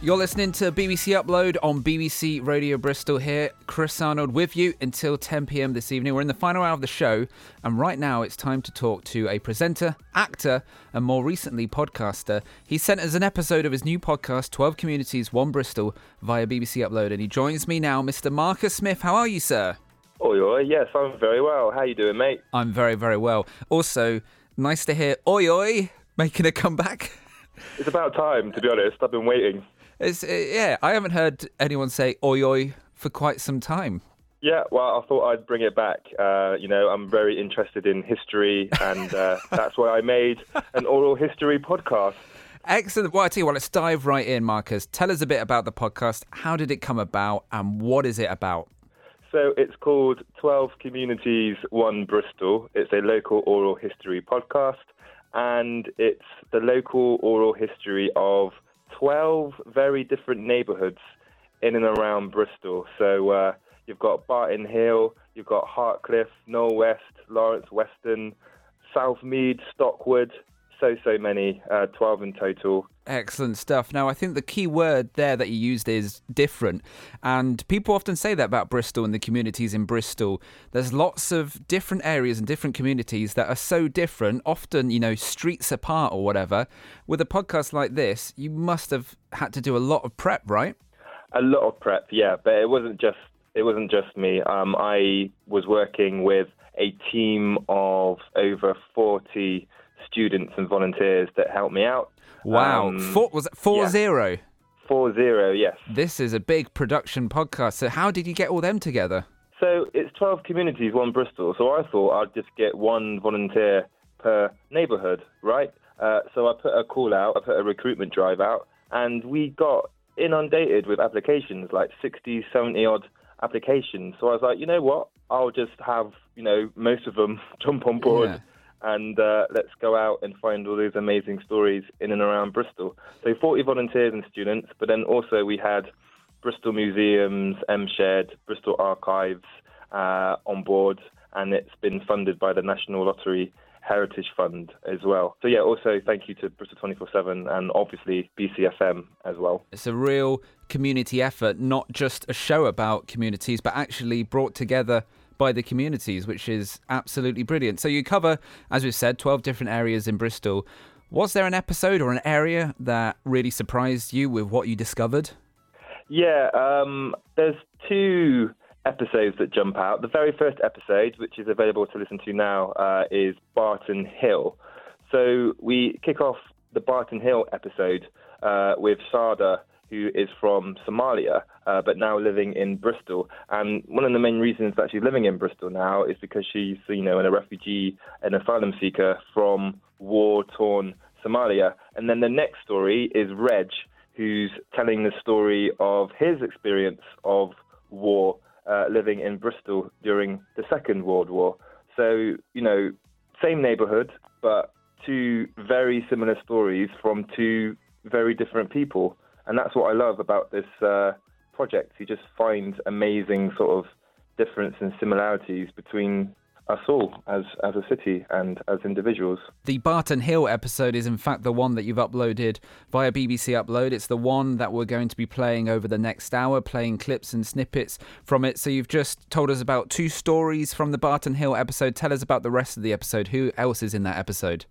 You're listening to BBC Upload on BBC Radio Bristol here. Chris Arnold with you until 10 pm this evening. We're in the final hour of the show, and right now it's time to talk to a presenter, actor, and more recently, podcaster. He sent us an episode of his new podcast, 12 Communities, 1 Bristol, via BBC Upload, and he joins me now, Mr. Marcus Smith. How are you, sir? Oi, oi, yes, I'm very well. How you doing, mate? I'm very, very well. Also, nice to hear Oi Oi making a comeback. It's about time, to be honest. I've been waiting. It's, uh, yeah, I haven't heard anyone say oi oi for quite some time. Yeah, well, I thought I'd bring it back. Uh, you know, I'm very interested in history, and uh, that's why I made an oral history podcast. Excellent. Well, I tell you what, let's dive right in, Marcus. Tell us a bit about the podcast. How did it come about, and what is it about? So it's called 12 Communities, One Bristol. It's a local oral history podcast, and it's the local oral history of 12 very different neighbourhoods in and around Bristol. So uh, you've got Barton Hill, you've got Hartcliffe, Knowle West, Lawrence Weston, Southmead, Stockwood. So, so many, uh, 12 in total. Excellent stuff. Now, I think the key word there that you used is different. And people often say that about Bristol and the communities in Bristol. There's lots of different areas and different communities that are so different, often, you know, streets apart or whatever. With a podcast like this, you must have had to do a lot of prep, right? A lot of prep, yeah. But it wasn't just it wasn't just me. Um, I was working with a team of over 40 students and volunteers that helped me out. Wow. Um, four, was it four yeah. zero? Four zero, yes. This is a big production podcast. So, how did you get all them together? So it's 12 communities, one Bristol. So I thought I'd just get one volunteer per neighbourhood, right? Uh, so I put a call out, I put a recruitment drive out, and we got inundated with applications, like 60, 70 odd applications. So I was like, you know what? I'll just have, you know, most of them jump on board. Yeah. And uh, let's go out and find all those amazing stories in and around Bristol. So 40 volunteers and students, but then also we had Bristol Museums, M Shed, Bristol Archives uh, on board, and it's been funded by the National Lottery Heritage Fund as well. So yeah, also thank you to Bristol 24/7 and obviously BCFM as well. It's a real community effort, not just a show about communities, but actually brought together by the communities, which is absolutely brilliant. So you cover, as we've said, 12 different areas in Bristol. Was there an episode or an area that really surprised you with what you discovered? Yeah, um, there's two episodes that jump out. The very first episode, which is available to listen to now, uh, is Barton Hill. So we kick off the Barton Hill episode uh, with Sada, who is from Somalia, uh, but now living in Bristol. And one of the main reasons that she's living in Bristol now is because she's, you know, a refugee, an asylum seeker from war-torn Somalia. And then the next story is Reg, who's telling the story of his experience of war uh, living in Bristol during the Second World War. So, you know, same neighborhood, but two very similar stories from two very different people. And that's what I love about this uh, project. You just find amazing sort of difference and similarities between us all as as a city and as individuals. The Barton Hill episode is in fact the one that you've uploaded via BBC Upload. It's the one that we're going to be playing over the next hour, playing clips and snippets from it. So you've just told us about two stories from the Barton Hill episode. Tell us about the rest of the episode. Who else is in that episode?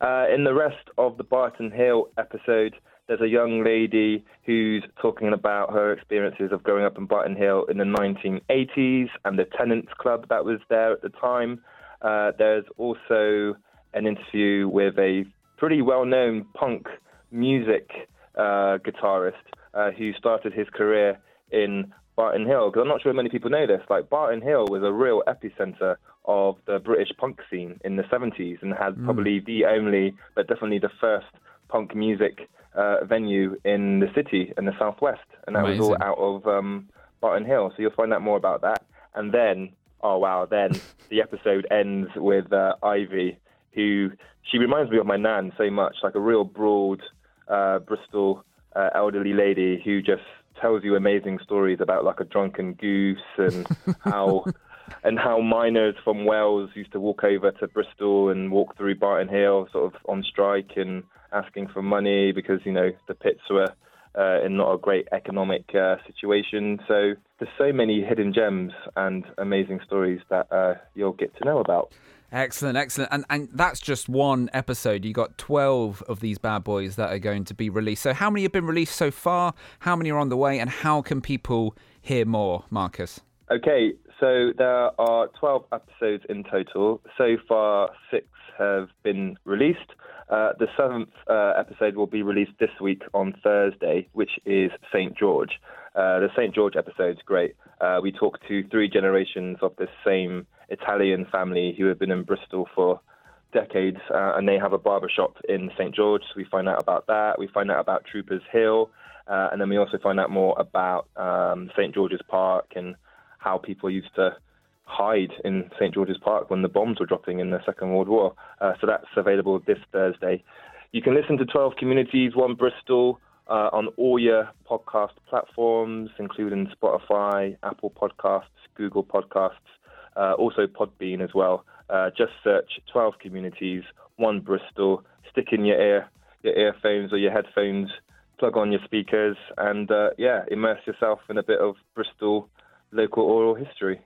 Uh, in the rest of the Barton Hill episode, there's a young lady who's talking about her experiences of growing up in Barton Hill in the 1980s and the Tenants Club that was there at the time. Uh, there's also an interview with a pretty well known punk music uh, guitarist uh, who started his career in Barton Hill. Because I'm not sure many people know this. Like, Barton Hill was a real epicenter of the British punk scene in the 70s and had probably the only, but definitely the first punk music uh, venue in the city in the southwest, and that was all out of um, Barton Hill. So you'll find out more about that. And then, oh wow, then the episode ends with uh, Ivy, who she reminds me of my nan so much, like a real broad uh, Bristol uh, elderly lady who just tells you amazing stories about like a drunken goose and how and how miners from Wales used to walk over to Bristol and walk through Barton Hill, sort of on strike and asking for money because you know the pits were uh, in not a great economic uh, situation. So there's so many hidden gems and amazing stories that uh, you'll get to know about. Excellent, excellent. And and that's just one episode. You got 12 of these bad boys that are going to be released. So how many have been released so far? How many are on the way and how can people hear more, Marcus? Okay, so there are 12 episodes in total. So far, 6 have been released. Uh, the seventh uh, episode will be released this week on Thursday, which is St. George. Uh, the St. George episode is great. Uh, we talk to three generations of this same Italian family who have been in Bristol for decades, uh, and they have a barbershop in St. George. So we find out about that. We find out about Troopers Hill, and then we also find out more about um, St. George's Park and how people used to hide in St George's Park when the bombs were dropping in the Second World War. Uh, so that's available this Thursday. You can listen to 12 Communities, One Bristol, uh, on all your podcast platforms, including Spotify, Apple Podcasts, Google Podcasts, uh, also Podbean as well. Uh, just search 12 Communities, One Bristol, stick in your ear, your earphones or your headphones, plug on your speakers, and uh, yeah, immerse yourself in a bit of Bristol local oral history.